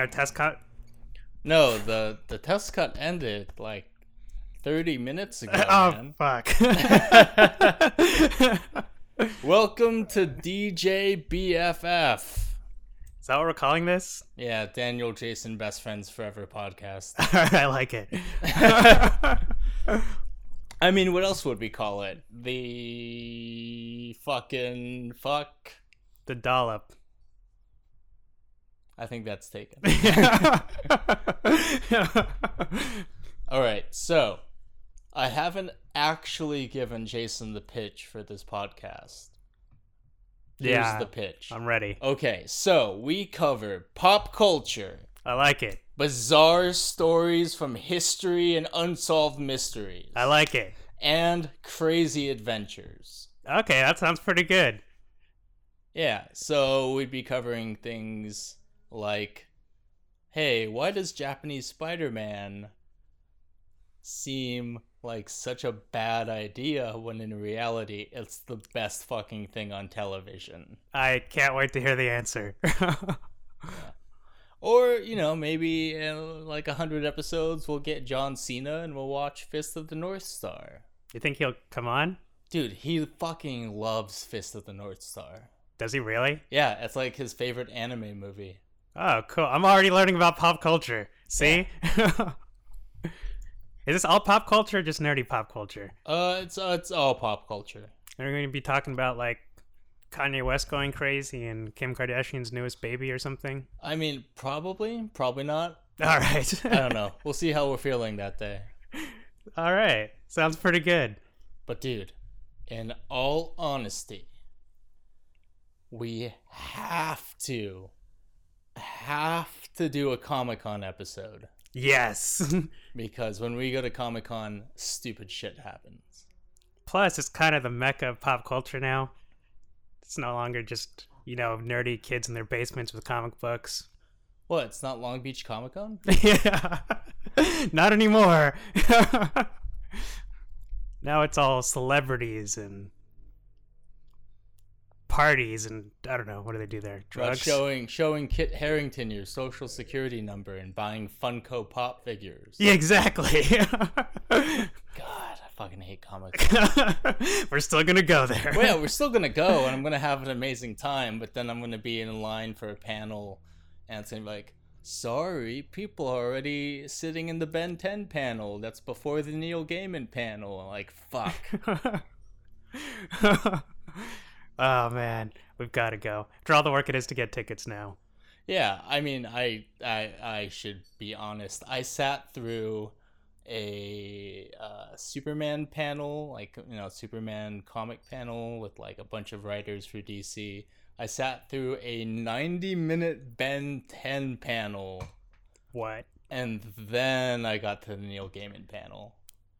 Our test cut. No, the the test cut ended like 30 minutes ago. oh man. fuck. Welcome to DJ BFF. Is that what we're calling this? Yeah, Daniel Jason Best Friends Forever podcast. I like it. I mean, what else would we call it? The fucking fuck. the dollop. I think that's taken. All right, so I haven't actually given Jason the pitch for this podcast. Here's Yeah, the pitch. I'm ready. Okay, so we cover pop culture, I like it. bizarre stories from history and unsolved mysteries, I like it. and crazy adventures. Okay, that sounds pretty good. Yeah, so we'd be covering things like hey, why does Japanese Spider Man seem like such a bad idea when in reality it's the best fucking thing on television? I can't wait to hear the answer. Or, you know, maybe in like a hundred episodes we'll get John Cena and we'll watch Fist of the North Star. you think he'll come on? Dude, he fucking loves Fist of the North Star. Does he really? Yeah, it's like his favorite anime movie. Oh, cool. I'm already learning about pop culture. See? Is this all pop culture or just nerdy pop culture? Uh, it's uh, it's all pop culture. Are we going to be talking about like Kanye West going crazy and Kim Kardashian's newest baby or something? I mean, probably, probably not. All right. I don't know. We'll see how we're feeling that day. all right. Sounds pretty good. But dude, in all honesty, we have to have to do a Comic-Con episode Yes. because when we go to Comic-Con, stupid shit happens. Plus, it's kind of the mecca of pop culture now. It's no longer just, you know, nerdy kids in their basements with comic books. What? It's not Long Beach Comic-Con? yeah. Not anymore. now it's all celebrities and parties and I don't know, what do they do there? About Drugs? showing showing Kit Harington your social security number and buying Funko Pop figures. Yeah, exactly. God, I fucking hate Comic-Con. We're still going to go there. well, yeah, we're still gonna go, and I'm gonna have an amazing time. But then I'm gonna be in line for a panel, and it's gonna be like, "Sorry, people are already sitting in the Ben 10 panel. That's before the Neil Gaiman panel." I'm like, fuck. Oh man, we've got to go. For all the work it is to get tickets now. yeah, I mean, I, I, I should be honest. I sat through a uh, Superman panel, like you know, Superman comic panel with like a bunch of writers for DC. I sat through a 90 minute Ben 10 panel. What? And then I got to the Neil Gaiman panel.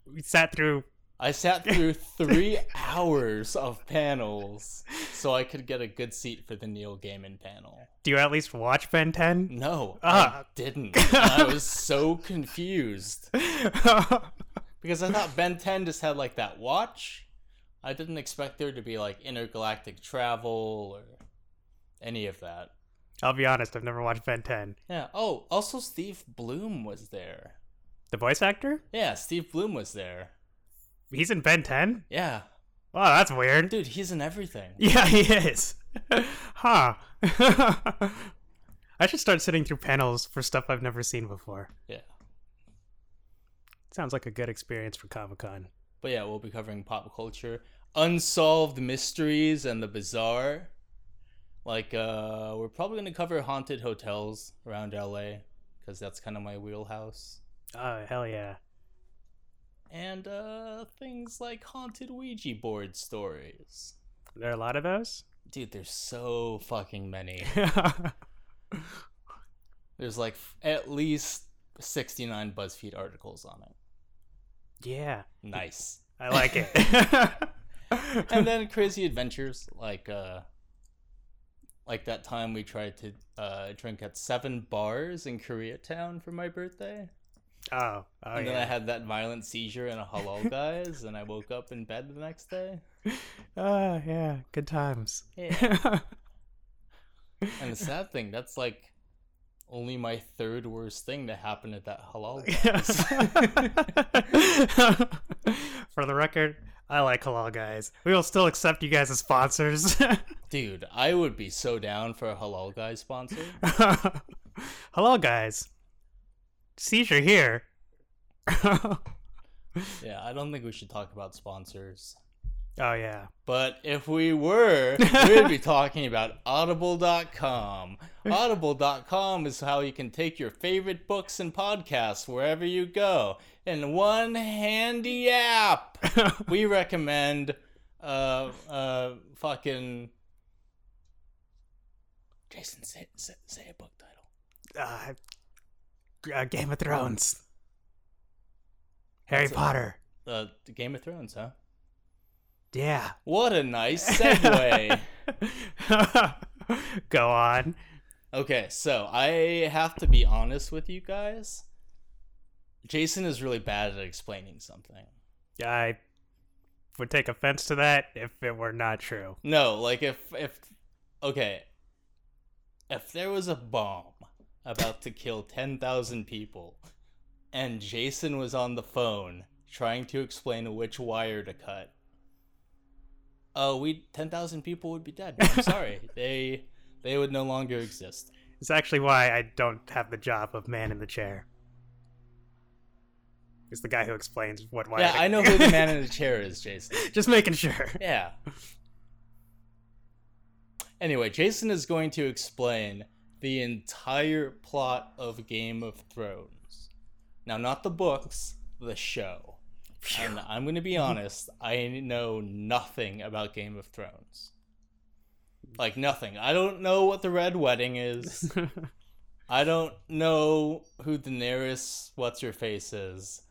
We sat through. I sat through three hours of panels so I could get a good seat for the Neil Gaiman panel. Do you at least watch Ben 10? No, Ah. I didn't. I was so confused because I thought Ben 10 just had like that watch. I didn't expect there to be like intergalactic travel or any of that. I'll be honest, I've never watched Ben 10. Yeah. Oh, also Steve Blum was there. The voice actor? Yeah, Steve Blum was there. He's in Ben 10? Yeah. Wow, that's weird. Dude, he's in everything. Yeah, he is. huh. I should start sitting through panels for stuff I've never seen before. Yeah. Sounds like a good experience for Comic Con. But yeah, we'll be covering pop culture, unsolved mysteries, and the bizarre. Like, uh, we're probably gonna cover haunted hotels around LA, because that's kind of my wheelhouse. Oh, hell yeah. And, uh, things like haunted Ouija board stories. There are a lot of those? Dude, there's so fucking many. There's like f- at least 69 BuzzFeed articles on it. yeah, Nice. I like it. and then crazy adventures like uh like that time we tried to uh drink at seven bars in Koreatown for my birthday. Oh, oh and then I had that violent seizure in a halal guys and I woke up in bed the next day. Oh yeah, good times. Yeah. And the sad thing, that's like only my third worst thing to happen at that halal. guys. For the record, I like halal guys. We will still accept you guys as sponsors. Dude, I would be so down for a halal guys sponsor. halal guys. Seizure here. Yeah, I don't think we should talk about sponsors. Oh yeah. But if we were, we would be talking about audible.com. Audible.com is how you can take your favorite books and podcasts wherever you go in one handy app. we recommend uh uh fucking Jason say say, say a book title. Uh, uh, Game of Thrones. Harry That's a- Potter. Uh Game of Thrones, huh? Yeah. What a nice segue. Go on. Okay, so I have to be honest with you guys. Jason is really bad at explaining something. I would take offense to that if it were not true. No, like if if okay, if there was a bomb about to kill 10,000 people and Jason was on the phone trying to explain which wire to cut. Oh, we 10,000 people would be dead. I'm sorry. they they would no longer exist. It's actually why I don't have the job of man in the chair. It's the guy who explains what why. Yeah, I know who the man in the chair is, Jason. Just making sure. Yeah. Anyway, Jason is going to explain the entire plot of Game of Thrones. Now, not the books, the show. And I'm going to be honest, I know nothing about Game of Thrones. Like, nothing. I don't know what the Red Wedding is. I don't know who Daenerys What's Her Face is.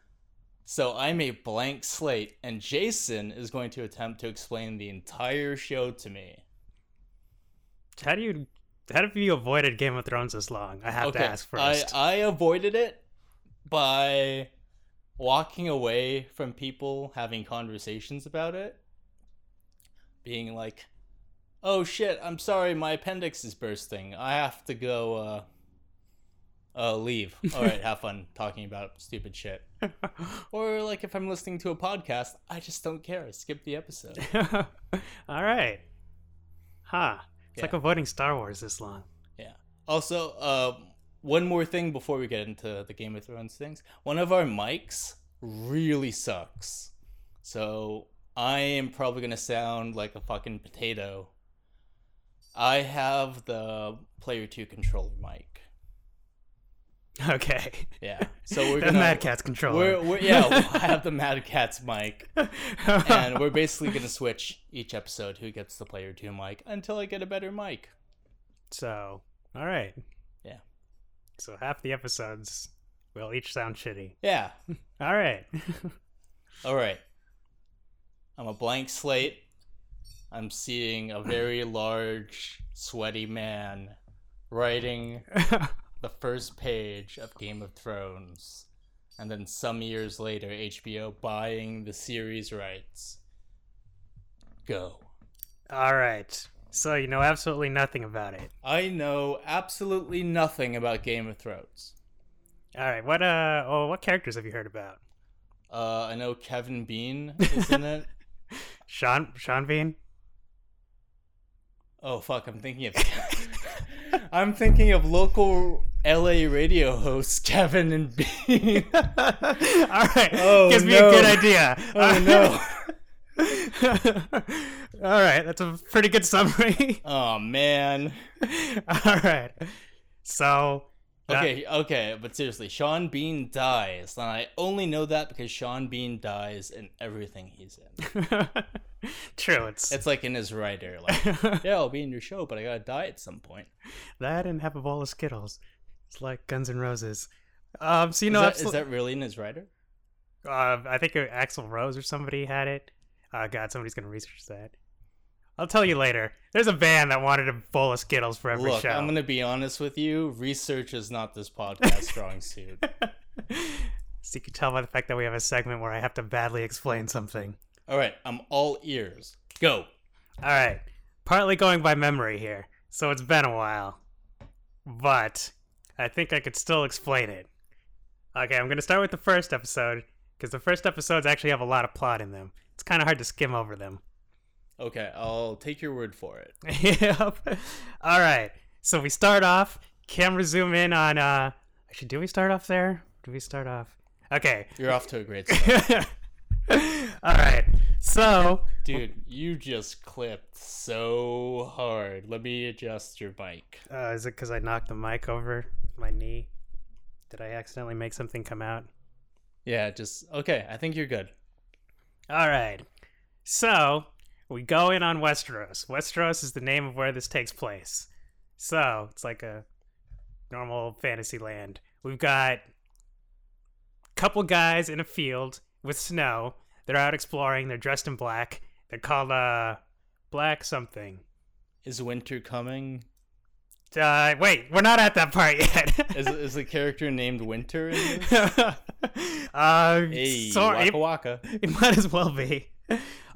So I'm a blank slate, and Jason is going to attempt to explain the entire show to me. how do you? How have you avoided Game of Thrones this long? I have to ask first. I, I avoided it by walking away from people having conversations about it. Being like, oh shit, I'm sorry, my appendix is bursting. I have to go, uh, uh, leave. All right, have fun talking about stupid shit. Or like if I'm listening to a podcast, I just don't care. I skip the episode. All right. Huh. It's like Yeah. avoiding Star Wars this long. Yeah. Also, uh, one more thing before we get into the Game of Thrones things. One of our mics really sucks. So I am probably gonna sound like a fucking potato. I have the player two controller mic. Okay. Yeah. So we're the gonna Mad Catz controller. We're, we're yeah. I have the Mad Catz mic, and we're basically gonna switch each episode who gets the player two mic until I get a better mic. so, all right. Yeah. So half the episodes will each sound shitty. Yeah. All right. All right. I'm a blank slate. I'm seeing a very large, sweaty man writing the first page of Game of Thrones. And then some years later, HBO buying the series rights. Go. all right. So you know absolutely nothing about it. I know absolutely nothing about Game of Thrones. All right. What uh? Oh, what characters have you heard about? Uh, I know Kevin Bean is in it. Sean Sean Bean. Oh fuck! I'm thinking of. I'm thinking of local LA radio hosts Kevin and Bean. all right. Oh, Gives me no. a good idea. oh no! all right. That's a pretty good summary. Oh man. all right. So. that- Okay, okay, but seriously, Sean Bean dies, and I only know that because Sean Bean dies in everything he's in. True. It's, It's like in his writer, like, yeah, I'll be in your show, but I gotta die at some point. that and have a bowl of Skittles. It's like Guns N' Roses. Um. So you know, is, that, absol- is that really in his writer? Uh, I think Axl Rose or somebody had it. Uh, God, somebody's gonna research that. I'll tell you later. There's a band that wanted a bowl of Skittles for every Look, show. I'm gonna be honest with you. Research is not this podcast strong suit. so you can tell by the fact that we have a segment where I have to badly explain something. All right, I'm all ears. Go. All right, partly going by memory here, so it's been a while, but I think I could still explain it. Okay, I'm gonna start with the first episode because the first episodes actually have a lot of plot in them. It's kind of hard to skim over them. Okay, I'll take your word for it. yep. All right. So we start off. Camera zoom in on. uh Actually, do we start off there? Do we start off? Okay. You're off to a great start. All right. So Dude, you just clipped so hard. Let me adjust your mic. Uh, is it because I knocked the mic over my knee? Did I accidentally make something come out? Yeah, just okay. I think you're good. All right. So we go in on Westeros. Westeros is the name of where this takes place. So it's like a normal fantasy land. We've got a couple guys in a field with snow. They're out exploring. They're dressed in black. They're called uh black something. Is winter coming? Uh, wait, we're not at that part yet. Is is the character named Winter? In this? uh, Hey, sorry, waka waka. it might as well be.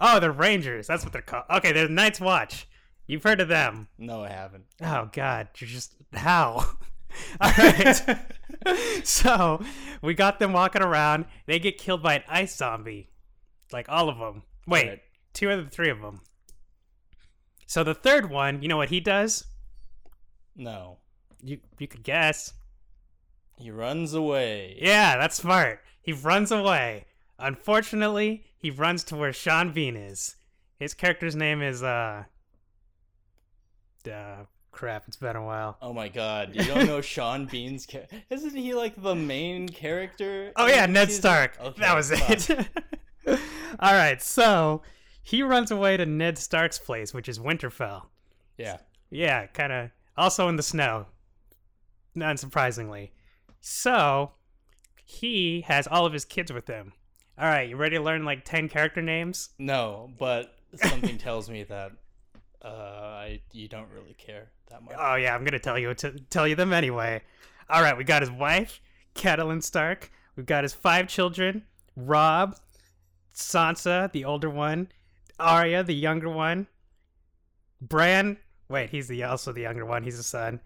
Oh, the Rangers. That's what they're called. Okay, they're Night's Watch. You've heard of them. No, I haven't. Oh God, you're just how? All right. so we got them walking around. They get killed by an ice zombie, like all of them. Wait, Right. two of the three of them. So the third one, you know what he does? No. You you could guess. He runs away. Yeah, that's smart. He runs away. Unfortunately, he runs to where Sean Bean is. His character's name is uh. Uh, crap! It's been a while. Oh my god, you don't know Sean Bean's character? Isn't he like the main character? Oh yeah, Ned Stark. Okay, that was fuck. it. All right, so he runs away to Ned Stark's place, which is Winterfell. Yeah. Yeah, kind of also in the snow. Not surprisingly. So he has all of his kids with him. All right, you ready to learn like 10 character names? No, but something tells me that uh, I you don't really care that much. Oh yeah, I'm going to tell you to tell you them anyway. All right, we got his wife, Catelyn Stark. We've got his five children, Robb, Sansa, the older one, Arya, the younger one, Bran. Wait, he's the also the younger one. He's a son.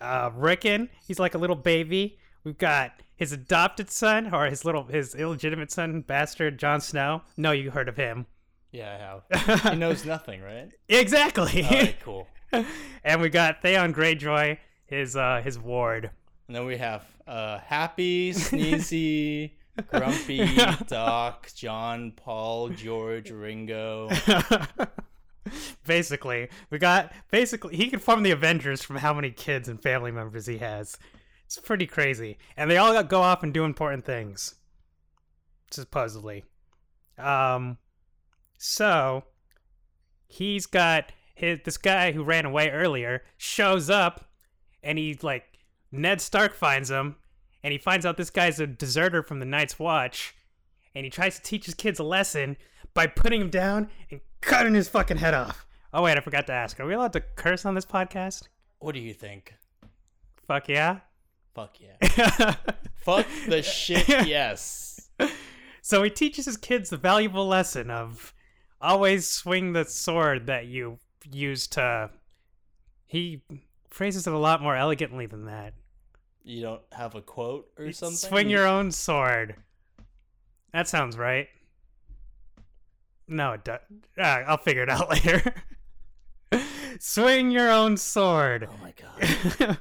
Uh, Rickon, he's like a little baby. We've got his adopted son, or his little his illegitimate son, bastard Jon Snow. No, you heard of him. Yeah, I have. he knows nothing, right? exactly. All right, cool. and we got Theon Greyjoy, his uh his ward. And then we have uh, Happy, Sneezy, Grumpy, Doc, John, Paul, George, Ringo. basically, we got basically he can form the Avengers from how many kids and family members he has. It's pretty crazy, and they all go off and do important things, supposedly. Um, so he's got his this guy who ran away earlier shows up, and he like Ned Stark finds him, and he finds out this guy's a deserter from the Night's Watch, and he tries to teach his kids a lesson by putting him down and cutting his fucking head off. Oh wait, I forgot to ask. Are we allowed to curse on this podcast? What do you think? Fuck yeah. Fuck yeah. Fuck the shit, yes. so he teaches his kids the valuable lesson of always swing the sword that you use to. He phrases it a lot more elegantly than that. You don't have a quote or something? Swing your own sword. That sounds right. No, it does. Ah, I'll figure it out later. Swing your own sword. Oh my god.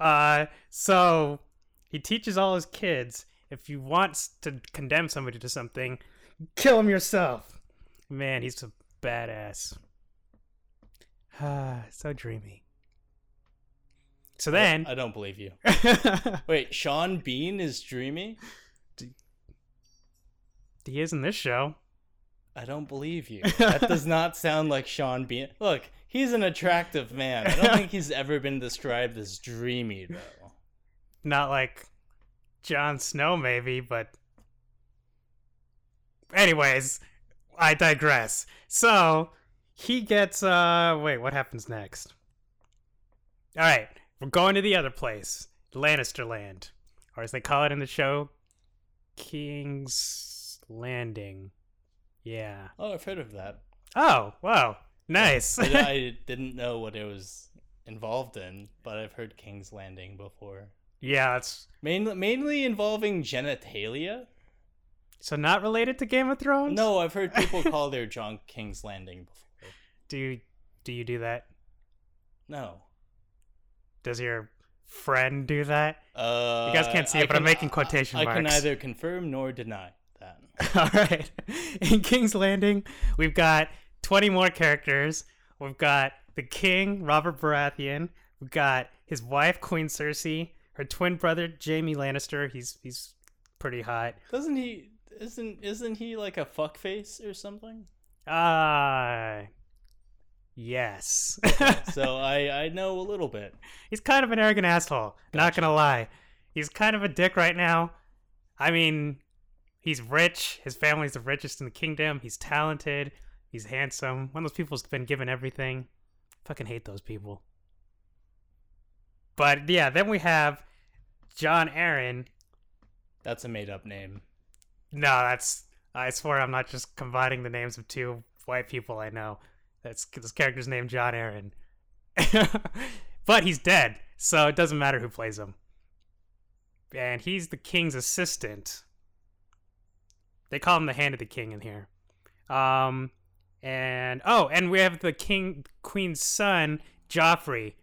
uh, so he teaches all his kids if you want to condemn somebody to something, kill him yourself. Man, he's a badass. Ah, so dreamy. So then, I don't believe you. Wait, Sean Bean is dreamy? he is in this show. I don't believe you. That does not sound like Sean Bean. Look, he's an attractive man. I don't think he's ever been described as dreamy though. Not like Jon Snow, maybe, but. Anyways, I digress. So, he gets, uh, wait, what happens next? Alright, we're going to the other place, Lannister Land. Or as they call it in the show, King's Landing. Yeah. Oh, I've heard of that. Oh, wow. Nice. I, I didn't know what it was involved in, but I've heard King's Landing before. Yeah, it's Mainly, mainly involving genitalia. so not related to Game of Thrones. No, I've heard people call their junk King's Landing before. Do you do you do that? No. Does your friend do that? Uh, You guys can't see I it, but I'm making quotation marks. I can neither confirm nor deny that. All right. In King's Landing, we've got 20 more characters. We've got the king, Robert Baratheon. We've got his wife, Queen Cersei. Her twin brother, Jaime Lannister. He's he's pretty hot. Doesn't he? Isn't isn't he like a fuckface or something? Ah, yes. so I I know a little bit. he's kind of an arrogant asshole. Not gonna lie. He's kind of a dick right now. I mean, he's rich. His family's the richest in the kingdom. He's talented. He's handsome. One of those people who's been given everything. Fucking hate those people. But yeah, then we have Jon Arryn. That's a made up name. No, that's. I swear I'm not just combining the names of two white people I know. That's this character's name, Jon Arryn. but he's dead, so it doesn't matter who plays him. And he's the king's assistant. They call him the hand of the king in here. Um, and oh, and we have the king, queen's son, Joffrey.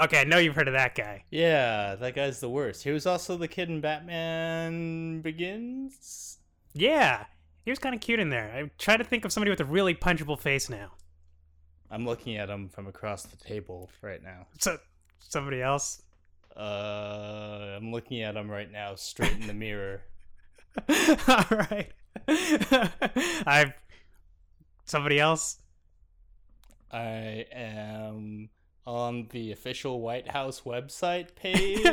Okay, I know you've heard of that guy. Yeah, that guy's the worst. He was also the kid in Batman Begins. Yeah, he was kind of cute in there. I try to think of somebody with a really punchable face now. I'm looking at him from across the table right now. So somebody else. Uh, I'm looking at him right now, straight in the mirror. All right. I've somebody else. I am on the official White House website page.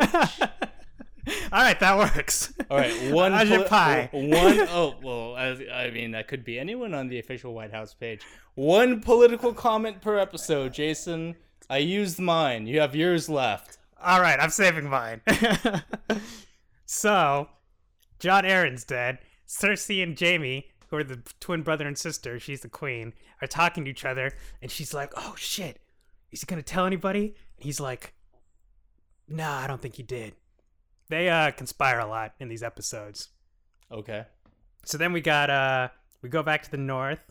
All right, that works. All right, one poli- pie? Oh, one oh well, I, I mean that could be anyone on the official White House page. One political comment per episode, Jason. I used mine. You have yours left. All right, I'm saving mine. so, Jon Arryn's dead. Cersei and Jaime, who are the twin brother and sister, she's the queen, are talking to each other, and she's like, "Oh shit, is he gonna tell anybody?" And he's like, "Nah, I don't think he did." They uh conspire a lot in these episodes. Okay. So then we got uh we go back to the north.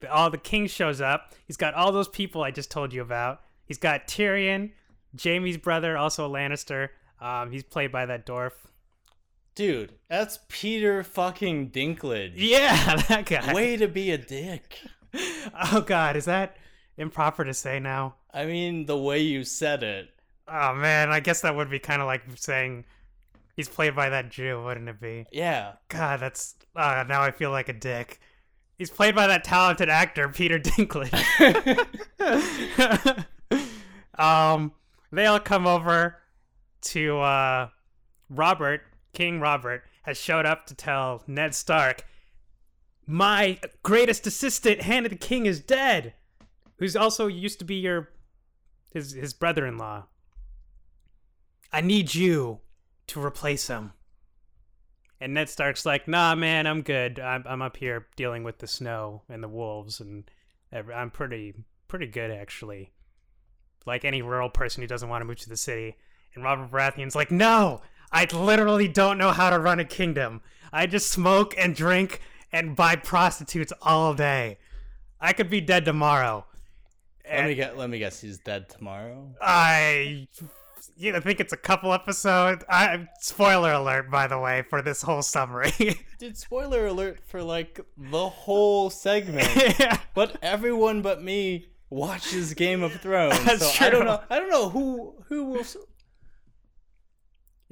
The- All the king shows up. He's got all those people I just told you about. He's got Tyrion, Jaime's brother, also a Lannister. Um, he's played by that dwarf. Dude, that's Peter fucking Dinklage. Yeah, that guy. Way to be a dick. Oh god, is that improper to say now? I mean, the way you said it. Oh man, I guess that would be kind of like saying he's played by that Jew, wouldn't it be? Yeah. God, that's uh, now I feel like a dick. He's played by that talented actor Peter Dinklage. um, they all come over to uh, Robert King. Robert has showed up to tell Ned Stark, "My greatest assistant, Hand of the King, is dead." Who's also used to be your his his brother-in-law. I need you to replace him. And Ned Stark's like, "Nah, man, I'm good. I'm I'm up here dealing with the snow and the wolves, and I'm pretty pretty good actually. Like any rural person who doesn't want to move to the city." And Robert Baratheon's like, "No, I literally don't know how to run a kingdom. I just smoke and drink and buy prostitutes all day. I could be dead tomorrow." Let And me get. Let me guess. He's dead tomorrow. I you know, think it's a couple episodes. I spoiler alert, by the way, for this whole summary. Did spoiler alert for like the whole segment. yeah. but everyone but me watches Game of Thrones. That's so I don't know. I don't know who who will.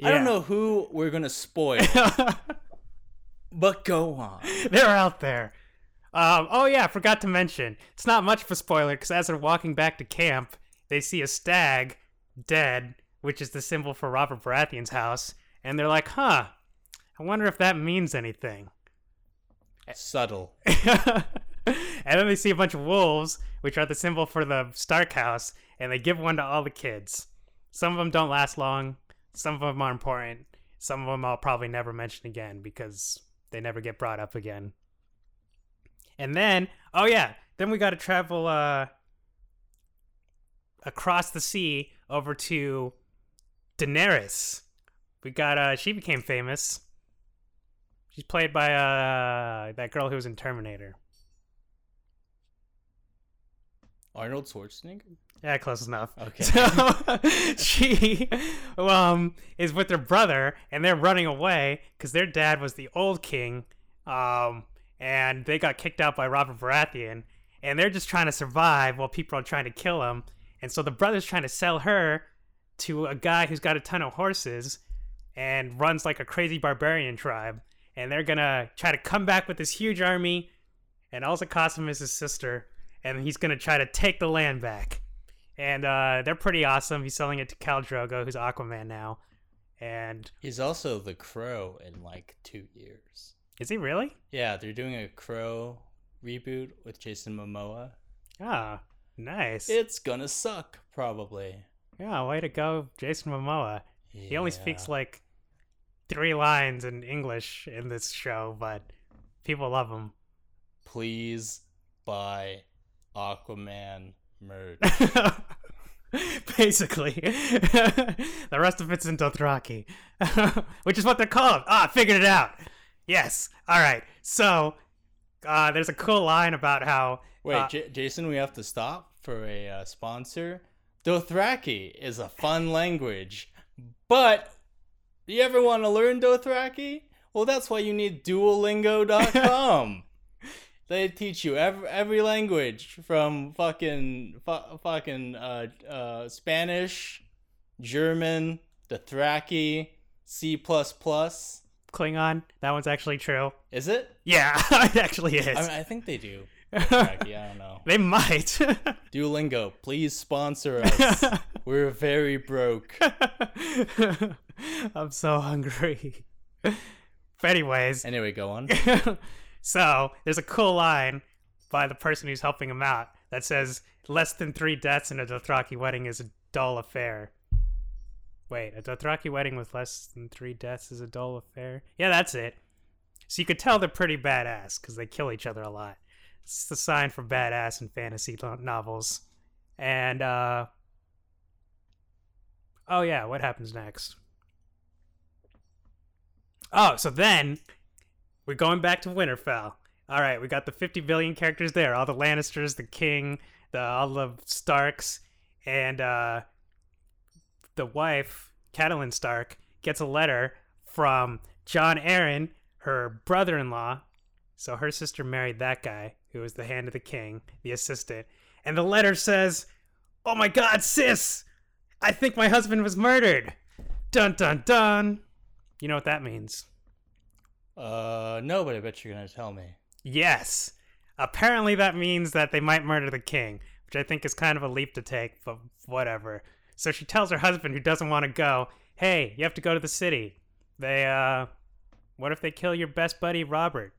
I don't know who we're gonna spoil. but go on. They're out there. Um, oh yeah, I forgot to mention. It's not much of a spoiler because as they're walking back to camp, they see a stag dead, which is the symbol for Robert Baratheon's house, and they're like, "Huh, I wonder if that means anything." Subtle. and then they see a bunch of wolves, which are the symbol for the Stark house, and they give one to all the kids. Some of them don't last long. Some of them are important. Some of them I'll probably never mention again because they never get brought up again. And then, oh yeah, then we got to travel. Uh, across the sea over to Daenerys. We got uh she became famous. She's played by uh that girl who was in Terminator. Arnold Schwarzenegger. Yeah, close enough. Okay. So she um is with her brother and they're running away because their dad was the old king. Um and they got kicked out by Robert Baratheon and they're just trying to survive while people are trying to kill them. And so the brother's trying to sell her to a guy who's got a ton of horses and runs like a crazy barbarian tribe. And they're gonna try to come back with this huge army, and all it costs him is his sister, and he's gonna try to take the land back. And uh, they're pretty awesome. He's selling it to Khal Drogo, who's Aquaman now. And He's also the Crow in like two years. is he really? Yeah, they're doing a Crow reboot with Jason Momoa. Ah, nice. It's gonna suck, probably. Yeah, way to go, Jason Momoa. He only speaks like three lines in English in this show, but people love him. Please buy Aquaman merch. Basically, the rest of it's in Dothraki, which is what they're called. Ah, I figured it out. Yes. All right. So, uh, there's a cool line about how. Wait, uh, J- Jason, we have to stop for a uh, sponsor. Dothraki is a fun language, but do you ever want to learn Dothraki? Well, that's why you need Duolingo.com. they teach you every, every language from fucking fu- fucking uh, uh, Spanish, German, Dothraki, C++. Klingon. That one's actually true. Is it? Yeah, it actually is. I, mean, I think they do. Dothraki, I don't know. they might. Duolingo, please sponsor us. We're very broke. I'm so hungry. But anyways, Anyway, go on. so there's a cool line by the person who's helping him out that says, "Less than three deaths in a Dothraki wedding is a dull affair." Wait, a Dothraki wedding with less than three deaths is a dull affair? Yeah, that's it. So you could tell they're pretty badass because they kill each other a lot. It's the sign for badass in fantasy novels. And uh oh yeah, what happens next? Oh, so then we're going back to Winterfell. All right, we got the 50 billion characters there, all the Lannisters, the King, the all the Starks, and uh the wife, Catelyn Stark, gets a letter from Jon Arryn, her brother-in-law. So her sister married that guy who was the hand of the king, the assistant. And the letter says, "Oh my god, sis! I think my husband was murdered." Dun dun dun. You know what that means? Uh, no, but I bet you're gonna tell me. Yes. Apparently, that means that they might murder the king, which I think is kind of a leap to take, but whatever. So she tells her husband, who doesn't want to go, hey, you have to go to the city. They, uh, what if they kill your best buddy, Robert?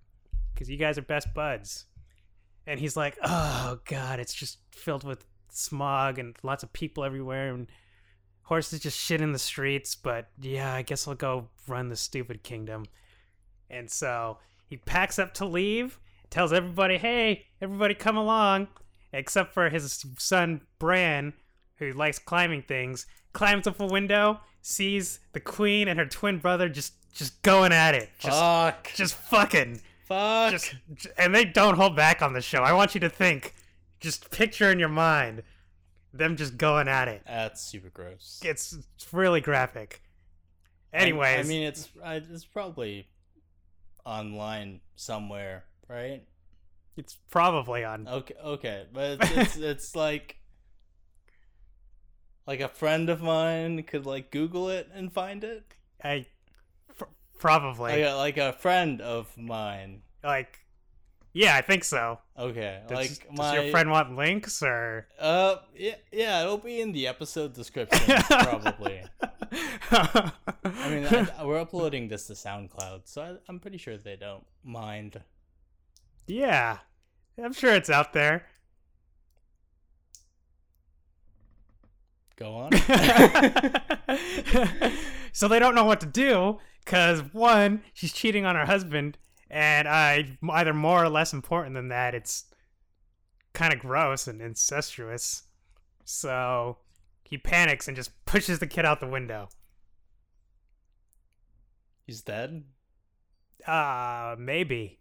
Because you guys are best buds. And he's like, oh, God, it's just filled with smog and lots of people everywhere and horses just shit in the streets, but yeah, I guess I'll go run the stupid kingdom. And so he packs up to leave, tells everybody, hey, everybody come along, except for his son, Bran, who likes climbing things, climbs up a window, sees the queen and her twin brother just just going at it. Just, Fuck. just fucking. Fuck. Just, and they don't hold back on the show. I want you to think, just picture in your mind them just going at it. That's super gross. It's, it's really graphic. Anyways, I, I mean, it's it's probably online somewhere, right? it's probably on. Okay, okay, but it's it's, it's like like a friend of mine could like Google it and find it. I probably Like a, like a friend of mine. like. Yeah, I think so. Okay, Does, like does my your friend want links or? Uh, yeah, yeah, it'll be in the episode description probably. I mean, I, we're uploading this to SoundCloud, so I, I'm pretty sure they don't mind. yeah, I'm sure it's out there. Go on. so they don't know what to do because one, she's cheating on her husband, and I either more or less important than that, it's kind of gross and incestuous. So he panics and just pushes the kid out the window. He's dead. Uh, maybe.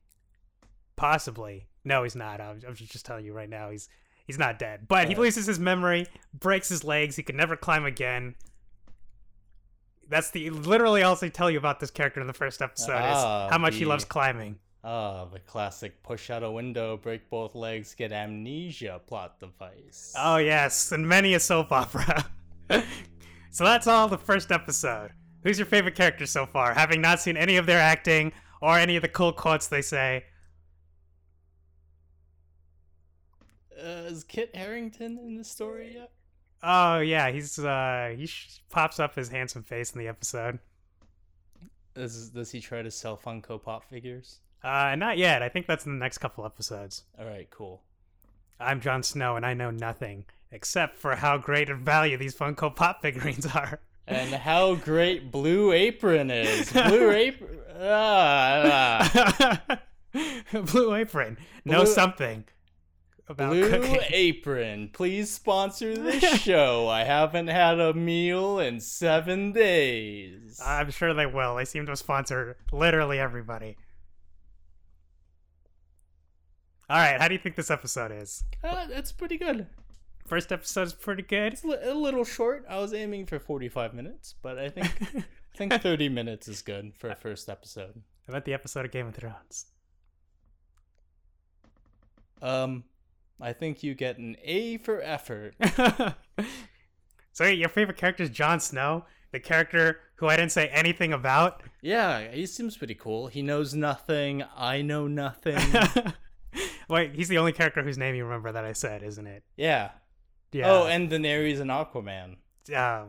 Possibly. No, he's not. I'm, I'm just telling you right now. He's he's not dead. But he loses his memory, breaks his legs. He can never climb again. That's the literally all they tell you about this character in the first episode Ah, is how much he loves climbing. Ah, the classic push out a window, break both legs, get amnesia plot device. Oh yes, and many a soap opera. so that's all the first episode. Who's your favorite character so far? Having not seen any of their acting or any of the cool quotes they say. Uh, is Kit Harington in the story yet? Oh yeah, he's uh he sh- pops up his handsome face in the episode. Does, does he try to sell Funko Pop figures? Uh not yet. I think that's in the next couple episodes. All right, cool. I'm Jon Snow and I know nothing except for how great of value these Funko Pop figurines are. And how great Blue Apron is. Blue Apron. Ah, ah. Blue Apron. Know Blue- something about Blue cooking. Apron, please sponsor this show. I haven't had a meal in seven days. I'm sure they will. They seem to sponsor literally everybody. All right, how do you think this episode is? Uh, that's pretty good. First episode is pretty good. It's a little short. I was aiming for 45 minutes, but I think I think 30 minutes is good for a first episode. I meant the episode of Game of Thrones. Um, I think you get an A for effort. so your favorite character is Jon Snow, the character who I didn't say anything about. Yeah, he seems pretty cool. He knows nothing. I know nothing. Wait, he's the only character whose name you remember that I said, isn't it? yeah. Yeah. Oh, and Daenerys and Aquaman. uh,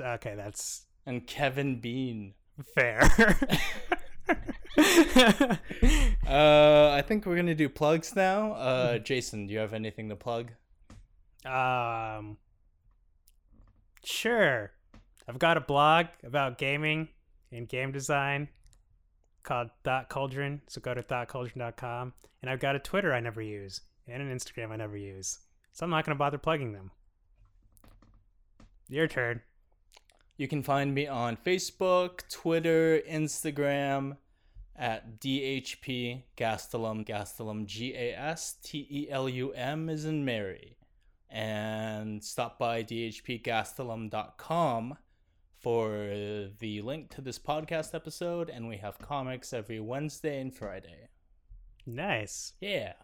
okay, that's And Kevin Bean. fair. Uh, I think we're gonna do plugs now. Uh, Jason, do you have anything to plug? um, sure. I've got a blog about gaming and game design called Thought Cauldron. So go to thoughtcauldron.com. And I've got a Twitter I never use and an Instagram I never use. So I'm not going to bother plugging them. Your turn. You can find me on Facebook, Twitter, Instagram at DHP Gastelum. Gastelum, G A S T E L U M is in Mary. And stop by dhpgastelum.com for the link to this podcast episode. And we have comics every Wednesday and Friday. Nice. Yeah.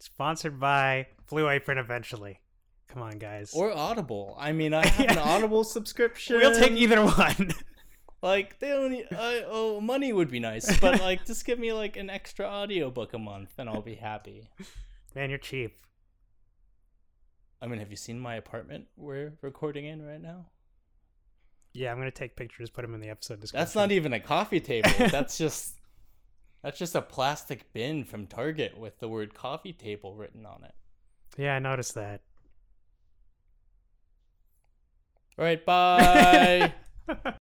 Sponsored by Blue Apron eventually. Come on, guys. Or Audible. I mean, I have an Audible subscription. we'll take either one. Like they e- I, oh, money would be nice, but like just give me like an extra audiobook a month, and I'll be happy. Man, you're cheap. I mean, have you seen my apartment we're recording in right now? Yeah, I'm gonna take pictures, put them in the episode description. That's not even a coffee table. That's just that's just a plastic bin from Target with the word coffee table written on it. Yeah, I noticed that. All right, bye.